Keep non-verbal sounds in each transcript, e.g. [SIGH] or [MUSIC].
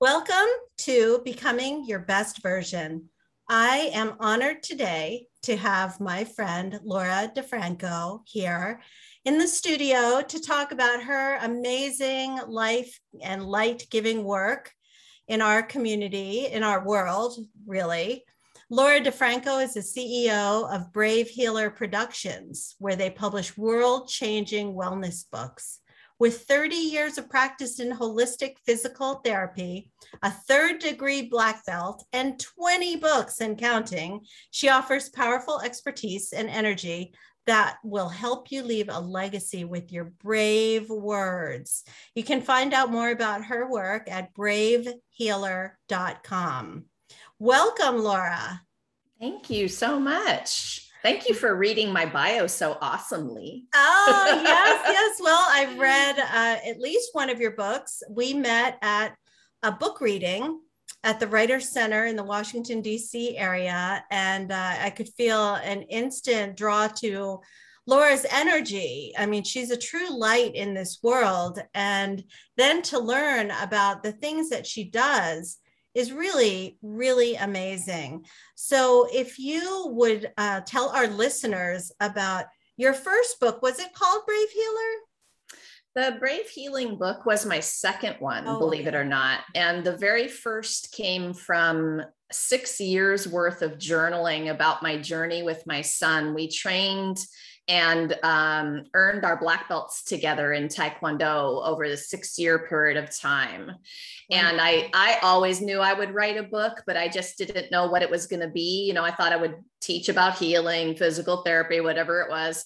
Welcome to Becoming Your Best Version. I am honored today to have my friend Laura Di Franco here in the studio to talk about her amazing life and light giving work in our community, in our world, really. Laura Di Franco is the CEO of Brave Healer Productions, where they publish world changing wellness books. With 30 years of practice in holistic physical therapy, a third degree black belt, and 20 books and counting, she offers powerful expertise and energy that will help you leave a legacy with your brave words. You can find out more about her work at bravehealer.com. Welcome, Laura. Thank you so much. Thank you for reading my bio so awesomely. Oh, [LAUGHS] yes, yes. Well, I've [LAUGHS] read uh, at least one of your books. We met at a book reading at the Writers Center in the Washington, D.C. area, and uh, I could feel an instant draw to Laura's energy. I mean, she's a true light in this world. And then to learn about the things that she does is really, really amazing. So, if you would uh, tell our listeners about your first book, was it called Brave Healer? The Brave Healing book was my second one, oh, believe okay. it or not. And the very first came from six years worth of journaling about my journey with my son. We trained and um, earned our black belts together in taekwondo over the six year period of time. Wow. and i i always knew i would write a book but i just didn't know what it was going to be. You know i thought i would teach about healing physical therapy whatever it was.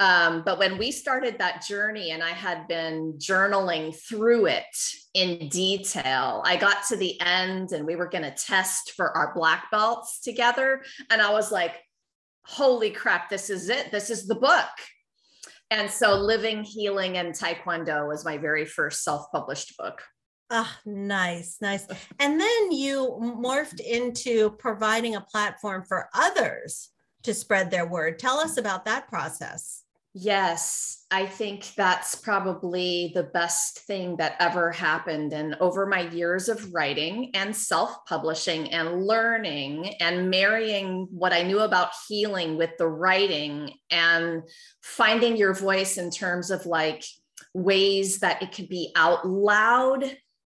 Um, but when we started that journey and i had been journaling through it in detail i got to the end and we were going to test for our black belts together. And i was like holy crap, this is it. This is the book. And so Living, Healing, and Taekwondo was my very first self published book. Ah, oh, nice, nice. And then you morphed into providing a platform for others to spread their word. Tell us about that process. Yes, I think that's probably the best thing that ever happened. And over my years of writing and self publishing and learning and marrying what I knew about healing with the writing and finding your voice in terms of like ways that it could be out loud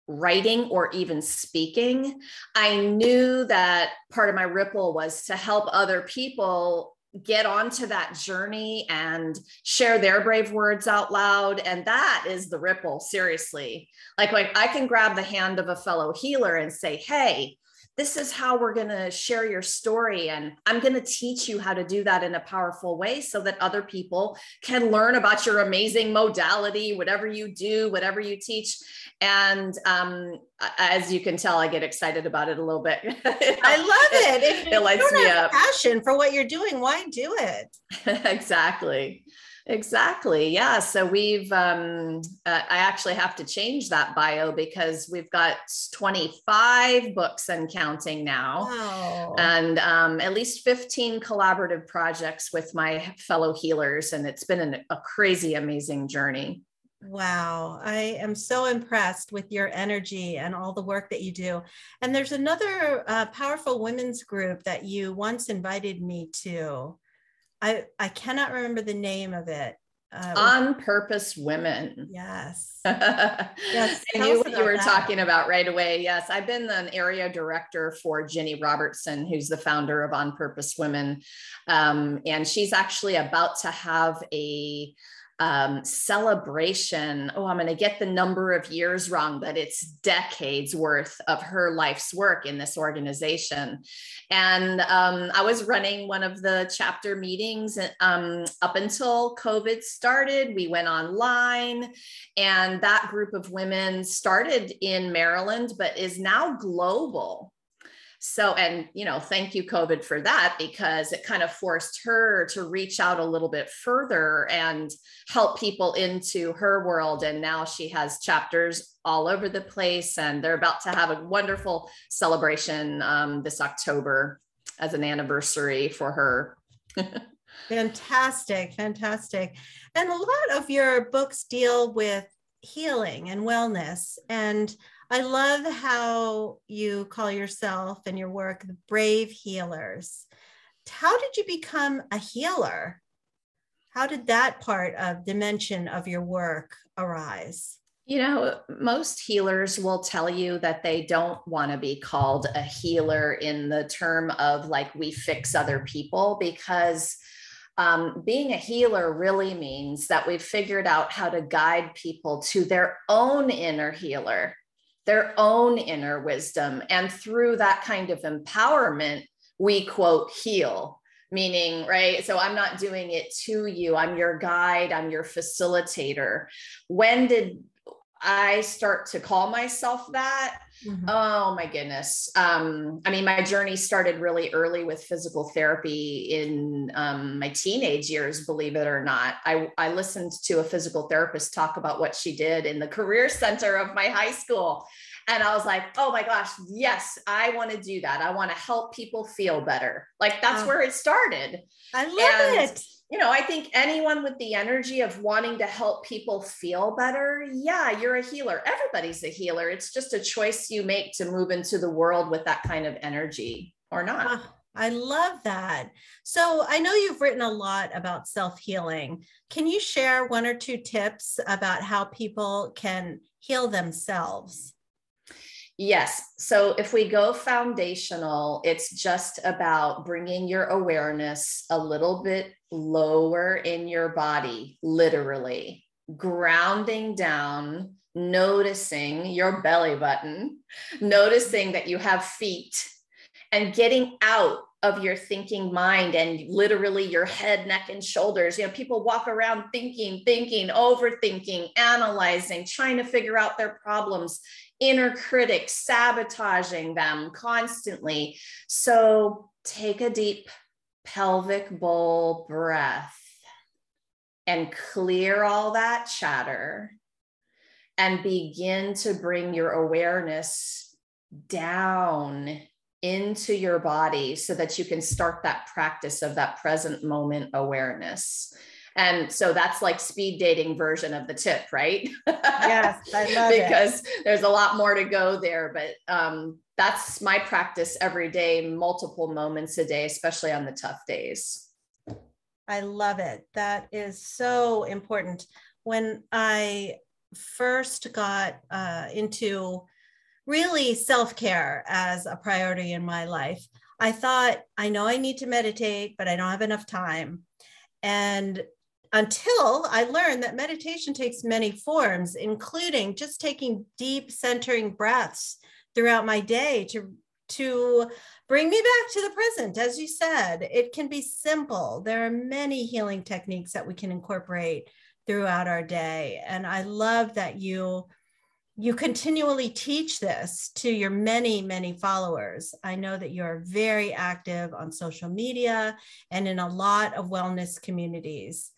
writing or even speaking, I knew that part of my ripple was to help other people get onto that journey and share their brave words out loud. And that is the ripple seriously. Like like i can grab the hand of a fellow healer and say hey this is how we're going to share your story and i'm going to teach you how to do that in a powerful way so that other people can learn about your amazing modality whatever you do whatever you teach. And um, as you can tell i get excited about it a little bit. [LAUGHS] I love it. It, it lights me up. passion for what you're doing why do it? [LAUGHS] Exactly Exactly. Yeah. So we've, um, uh, I actually have to change that bio because we've got 25 books and counting now, wow. and um, at least 15 collaborative projects with my fellow healers. And it's been an, a crazy, amazing journey. Wow, I am so impressed with your energy and all the work that you do. And there's another uh, powerful women's group that you once invited me to. I I cannot remember the name of it. Uh, on purpose women. Yes. [LAUGHS] yes. I knew what you were that. talking about right away. Yes. I've been an area director for Jenny Robertson, who's the founder of On Purpose Women. Um, and she's actually about to have a um, celebration. Oh, I'm going to get the number of years wrong, but it's decades worth of her life's work in this organization. And um, I was running one of the chapter meetings um, up until COVID started. We went online, and that group of women started in Maryland, but is now global. So, and, you know, thank you, COVID, for that because it kind of forced her to reach out a little bit further and help people into her world. And now she has chapters all over the place, and they're about to have a wonderful celebration um, this October as an anniversary for her. [LAUGHS] fantastic, fantastic. And a lot of your books deal with healing and wellness. And I love how you call yourself and your work the brave healers. How did you become a healer? How did that part of dimension of your work arise? You know, most healers will tell you that they don't want to be called a healer in the term of like we fix other people because um, being a healer really means that we've figured out how to guide people to their own inner healer their own inner wisdom. And through that kind of empowerment, we quote, heal, meaning, right? So I'm not doing it to you, I'm your guide, I'm your facilitator. When did I start to call myself that? Mm-hmm. Oh my goodness. Um, I mean, my journey started really early with physical therapy in um, my teenage years, believe it or not. I, I listened to a physical therapist talk about what she did in the career [LAUGHS] center of my high school. And I was like, oh my gosh, yes, I want to do that. I want to help people feel better. Like that's oh. where it started. I love and, it you know, I think anyone with the energy of wanting to help people feel better, yeah, you're a healer. Everybody's a healer. It's just a choice you make to move into the world with that kind of energy or not. Uh, I love that. So I know you've written a lot about self healing. Can you share one or two tips about how people can heal themselves? Yes. So if we go foundational, it's just about bringing your awareness a little bit lower in your body, literally grounding down, noticing your belly button, noticing that you have feet, and getting out of your thinking mind and literally your head, neck, and shoulders. You know, people walk around thinking, thinking, overthinking, analyzing, trying to figure out their problems inner critic sabotaging them constantly. So take a deep pelvic bowl breath and clear all that chatter and begin to bring your awareness down into your body so that you can start that practice of that present moment awareness. And so that's like speed dating version of the tip, right? Yes, I [LAUGHS] love it. because it. there's a lot more to go there, but um, that's my practice every day, multiple moments a day, especially on the tough days. I love it. That is so important. When I first got uh, into really self care as a priority in my life, I thought, I know I need to meditate, but I don't have enough time. And until I learned that meditation takes many forms, including just taking deep centering breaths throughout my day to to bring me back to the present. As you said it can be simple. There are many healing techniques that we can incorporate throughout our day. And i love that you you continually teach this to your many many followers. I know that you're very active on social media and in a lot of wellness communities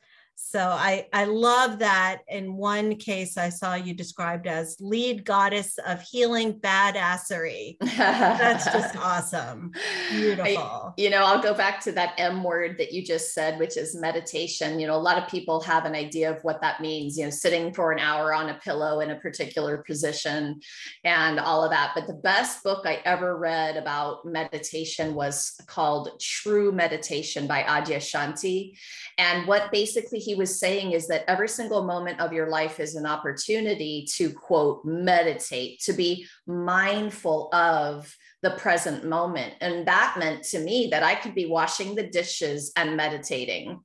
so I, I love that. In one case, I saw you described as lead goddess of healing badassery. That's just [LAUGHS] awesome. Beautiful. I, you know, I'll go back to that M word that you just said, which is meditation. You know, a lot of people have an idea of what that means, you know, sitting for an hour on a pillow in a particular position and all of that. But the best book I ever read about meditation was called True Meditation by Adyashanti. And what basically he was saying is that every single moment of your life is an opportunity to quote, meditate, to be mindful of the present moment. And that meant to me that I could be washing the dishes and meditating.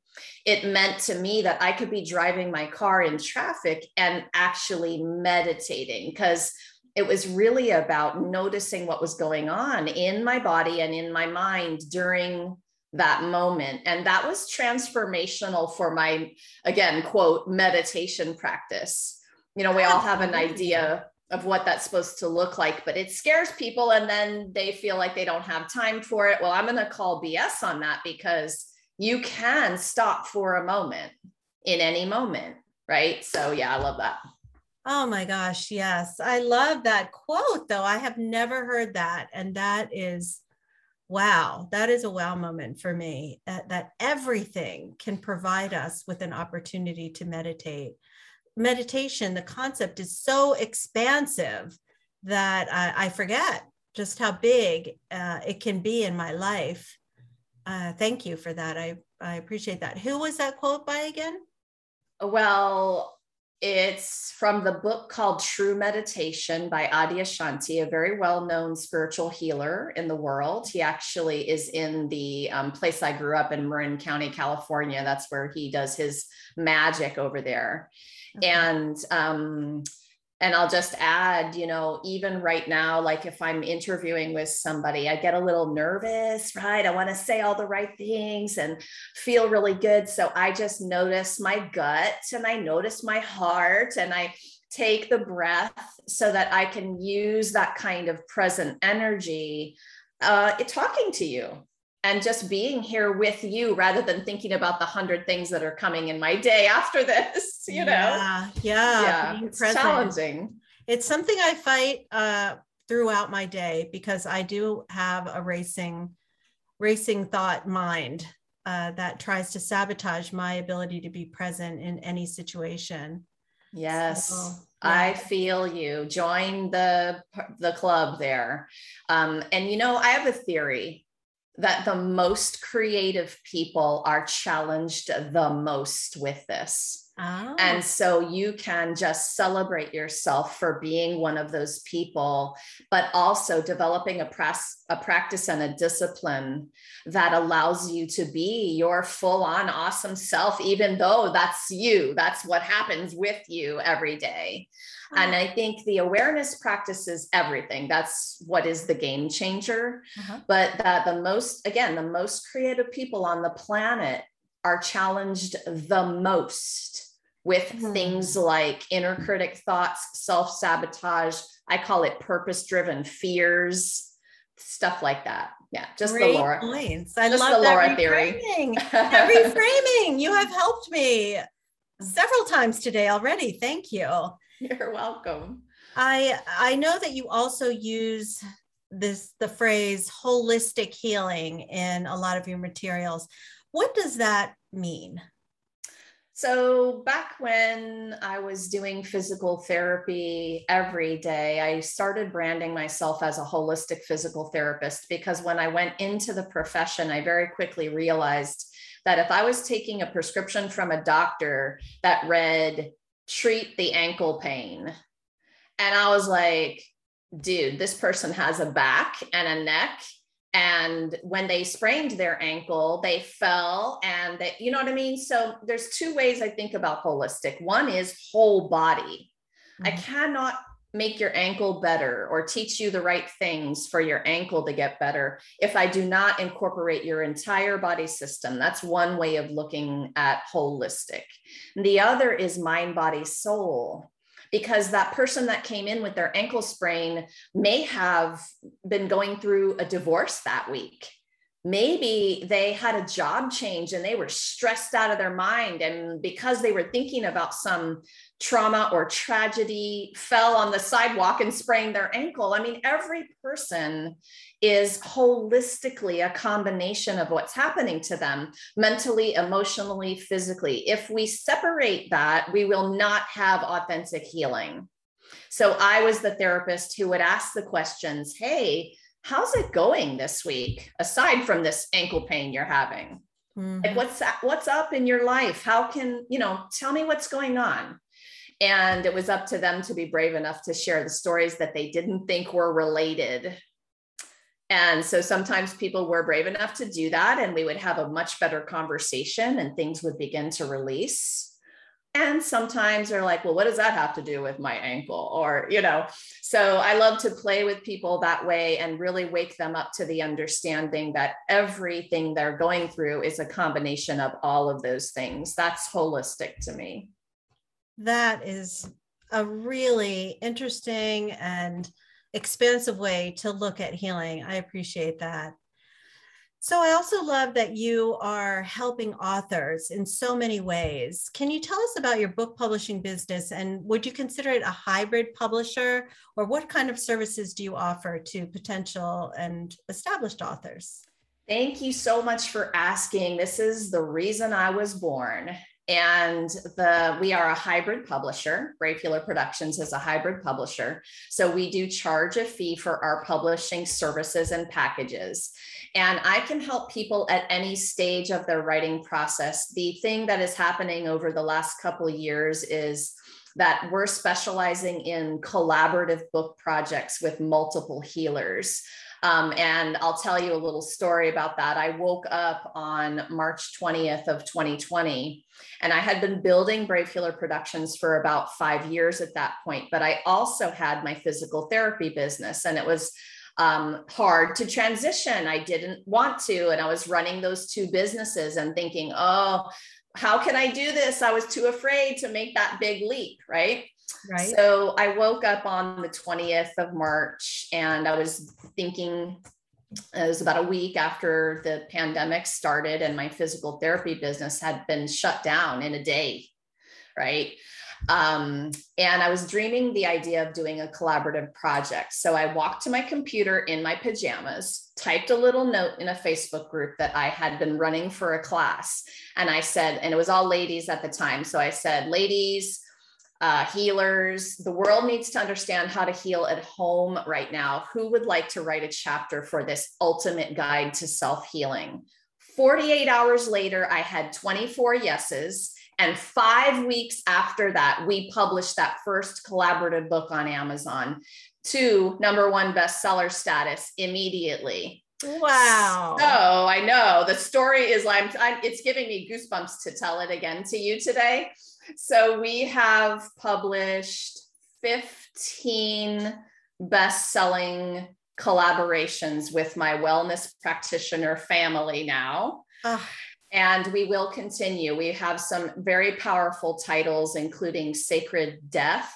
It meant to me that I could be driving my car in traffic and actually meditating because it was really about noticing what was going on in my body and in my mind during that moment. And that was transformational for my, again, quote, meditation practice. You know, we all have an idea of what that's supposed to look like, but it scares people and then they feel like they don't have time for it. Well, I'm going to call BS on that because you can stop for a moment in any moment. Right. So, yeah, I love that. Oh my gosh. Yes. I love that quote, though. I have never heard that. And that is wow, that is a wow moment for me that, that everything can provide us with an opportunity to meditate. Meditation, the concept is so expansive that I, I forget just how big uh, it can be in my life. Uh, thank you for that. I, I appreciate that. Who was that quote by again? Well, it's from the book called True Meditation by Adyashanti, a very well known spiritual healer in the world. He actually is in the um, place I grew up in, Marin County, California. That's where he does his magic over there. Okay. And um, and I'll just add, you know, even right now, like if I'm interviewing with somebody, I get a little nervous, right? I want to say all the right things and feel really good. So I just notice my gut and I notice my heart and I take the breath so that I can use that kind of present energy uh, talking to you and just being here with you rather than thinking about the hundred things that are coming in my day [LAUGHS] after this you know? Yeah yeah, yeah it's challenging. It's something i fight uh, throughout my day because i do have a racing racing thought mind uh, that tries to sabotage my ability to be present in any situation. Yes so, yeah. I feel you. Join the the club there, um, and you know I have a theory that the most creative people are challenged the most with this. Oh. And so you can just celebrate yourself for being one of those people, but also developing a, pras- a practice and a discipline that allows you to be your full on awesome self, even though that's you. That's what happens with you every day. And uh-huh. I think the awareness practice is everything. That's what is the game changer. Uh-huh. But that the most, again, the most creative people on the planet are challenged the most with mm-hmm. things like inner critic thoughts, self sabotage. I call it purpose driven fears, stuff like that. Yeah, just Great the Laura. Points. I just love the Laura theory. [LAUGHS] that reframing. You have helped me several times today already. Thank you. You're welcome. I I know that you also use this the phrase holistic healing in a lot of your materials. What does that mean? So, back when I was doing physical therapy every day, I started branding myself as a holistic physical therapist because when I went into the profession, I very quickly realized that if I was taking a prescription from a doctor that read treat the ankle pain. And I was like, dude, this person has a back and a neck. And when they sprained their ankle, they fell and they, you know what I mean? So there's two ways I think about holistic. One is whole body. Mm-hmm. I cannot make your ankle better or teach you the right things for your ankle to get better if I do not incorporate your entire body system. That's one way of looking at holistic. the other is mind, body, soul. Because that person that came in with their ankle sprain may have been going through a divorce that week. Maybe they had a job change and they were stressed out of their mind and because they were thinking about some trauma or tragedy fell on the sidewalk and sprained their ankle. I mean every person is holistically a combination of what's happening to them mentally emotionally physically. If we separate that we will not have authentic healing. So i was the therapist who would ask the questions hey how's it going this week aside from this ankle pain you're having? Mm-hmm. like what's what's up in your life? How can you know tell me what's going on? And it was up to them to be brave enough to share the stories that they didn't think were related and so sometimes people were brave enough to do that and we would have a much better conversation and things would begin to release and sometimes they're like, well, what does that have to do with my ankle? Or, you know, so I love to play with people that way and really wake them up to the understanding that everything they're going through is a combination of all of those things. That's holistic to me. That is a really interesting and expansive way to look at healing. I appreciate that. So I also love that you are helping authors in so many ways. Can you tell us about your book publishing business and would you consider it a hybrid publisher or what kind of services do you offer to potential and established authors? Thank you so much for asking. This is the reason I was born. And the we are a hybrid publisher. Brave healer productions is a hybrid publisher. So we do charge a fee for our publishing services and packages. And i can help people at any stage of their writing process. The thing that is happening over the last couple years is that we're specializing in collaborative book projects with multiple healers um, and I'll tell you a little story about that. I woke up on March 20th of 2020, and I had been building Brave Healer Productions for about five years at that point. But I also had my physical therapy business, and it was um, hard to transition. I didn't want to, and I was running those two businesses and thinking, oh, how can I do this? I was too afraid to make that big leap, right? Right. So I woke up on the 20th of March and I was thinking it was about a week after the pandemic started and my physical therapy business had been shut down in a day. Right. Um, and I was dreaming the idea of doing a collaborative project. So I walked to my computer in my pajamas, typed a little note in a Facebook group that I had been running for a class. And I said, and it was all ladies at the time. So I said, ladies, uh, healers. The world needs to understand how to heal at home right now. Who would like to write a chapter for this ultimate guide to self healing? 48 hours later, I had 24 yeses. And five weeks after that, we published that first collaborative book on Amazon to number one bestseller status immediately. Wow. So I know the story is like, it's giving me goosebumps to tell it again to you today so we have published 15 best-selling collaborations with my wellness practitioner family now. Ah. And we will continue. We have some very powerful titles, including Sacred Death,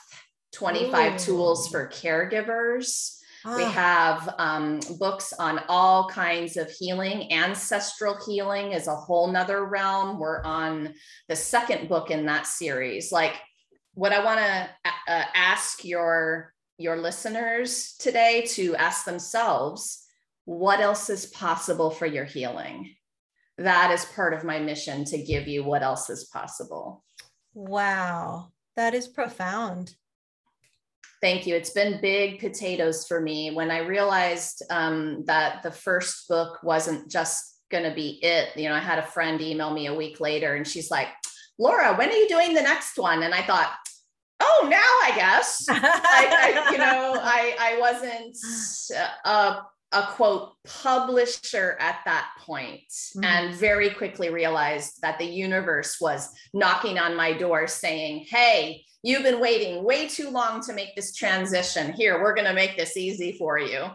25 Ooh. Tools for Caregivers, Oh. We have um, books on all kinds of healing. Ancestral healing is a whole nother realm. We're on the second book in that series. Like, what I want to uh, ask your your listeners today to ask themselves, what else is possible for your healing? That is part of my mission to give you what else is possible. Wow, that is profound. Thank you. It's been big potatoes for me when I realized um, that the first book wasn't just going to be it. You know, I had a friend email me a week later and she's like, Laura, when are you doing the next one? And I thought, oh, now I guess. [LAUGHS] I, I, you know, I, I wasn't a, a quote publisher at that point mm-hmm. and very quickly realized that the universe was knocking on my door saying, hey, You've been waiting way too long to make this transition. Here, we're going to make this easy for you.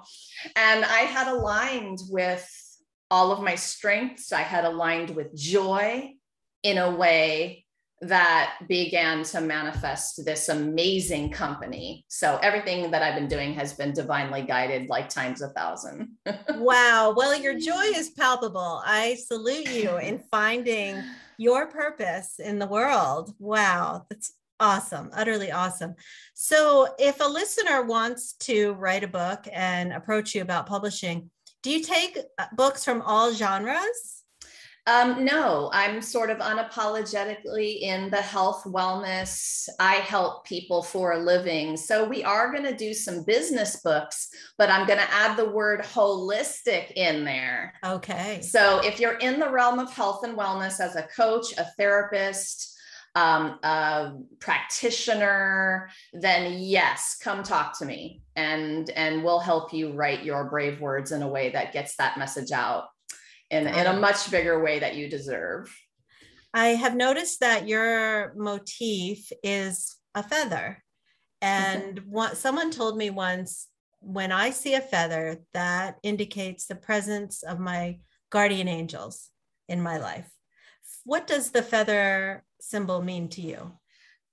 And I had aligned with all of my strengths. I had aligned with joy in a way that began to manifest this amazing company. So everything that I've been doing has been divinely guided like times a thousand. [LAUGHS] wow. Well, your joy is palpable. I salute you in [LAUGHS] finding your purpose in the world. Wow. That's Awesome, utterly awesome. So, if a listener wants to write a book and approach you about publishing, do you take uh, books from all genres? Um, no, I'm sort of unapologetically in the health wellness. I help people for a living. So we are going to do some business books, but I'm going to add the word holistic in there. Okay. So if you're in the realm of health and wellness as a coach, a therapist, um, a practitioner, then yes, come talk to me and and we'll help you write your brave words in a way that gets that message out in, in a much bigger way that you deserve. I have noticed that your motif is a feather. And what someone told me once when I see a feather, that indicates the presence of my guardian angels in my life. What does the feather symbol mean to you?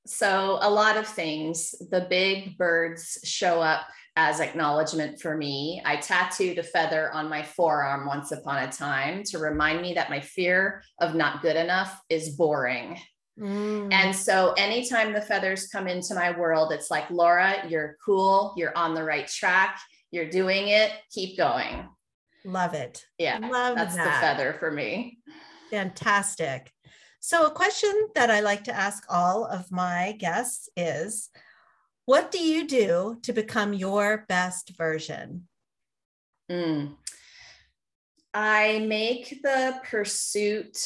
So, a lot of things. The big birds show up as acknowledgement for me. I tattooed a feather on my forearm once upon a time to remind me that my fear of not good enough is boring. Mm. And so, anytime the feathers come into my world, it's like, Laura, you're cool. You're on the right track. You're doing it. Keep going. Love it. Yeah. Love that's that. the feather for me. Fantastic. So, a question that I like to ask all of my guests is What do you do to become your best version? Mm. I make the pursuit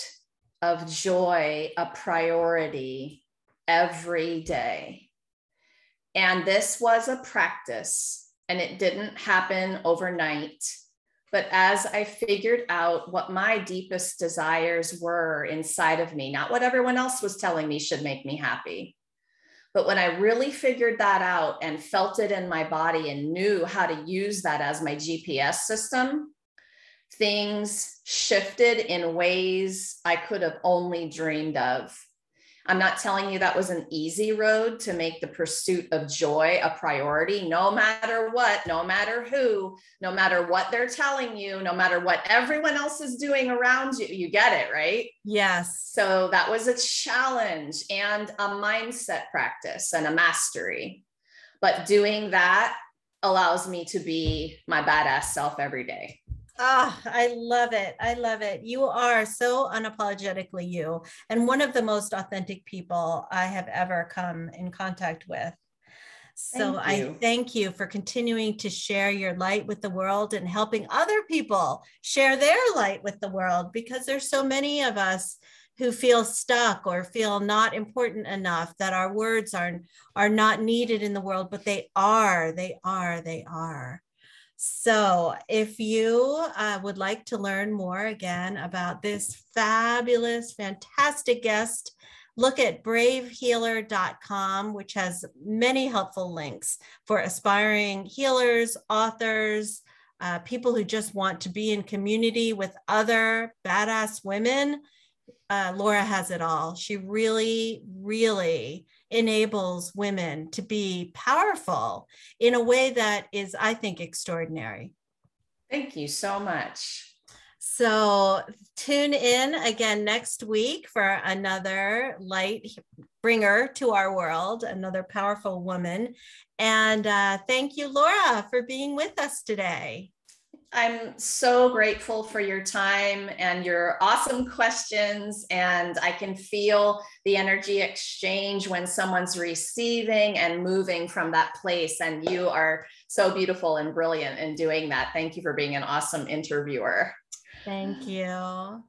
of joy a priority every day. And this was a practice, and it didn't happen overnight. But as I figured out what my deepest desires were inside of me, not what everyone else was telling me should make me happy, but when I really figured that out and felt it in my body and knew how to use that as my GPS system, things shifted in ways I could have only dreamed of. I'm not telling you that was an easy road to make the pursuit of joy a priority, no matter what, no matter who, no matter what they're telling you, no matter what everyone else is doing around you. You get it, right? Yes. So that was a challenge and a mindset practice and a mastery. But doing that allows me to be my badass self every day. Ah, oh, I love it. I love it. You are so unapologetically you, and one of the most authentic people I have ever come in contact with. So I thank you for continuing to share your light with the world and helping other people share their light with the world because there's so many of us who feel stuck or feel not important enough that our words are are not needed in the world but they are they are they are so, if you uh, would like to learn more again about this fabulous, fantastic guest, look at bravehealer.com, which has many helpful links for aspiring healers, authors, uh, people who just want to be in community with other badass women. Uh, Laura has it all. She really, really enables women to be powerful in a way that is, I think, extraordinary. Thank you so much. So tune in again next week for another light bringer to our world, another powerful woman. And uh, thank you, Laura, for being with us today. I'm so grateful for your time and your awesome questions. And I can feel the energy exchange when someone's receiving and moving from that place. And you are so beautiful and brilliant in doing that. Thank you for being an awesome interviewer. Thank you.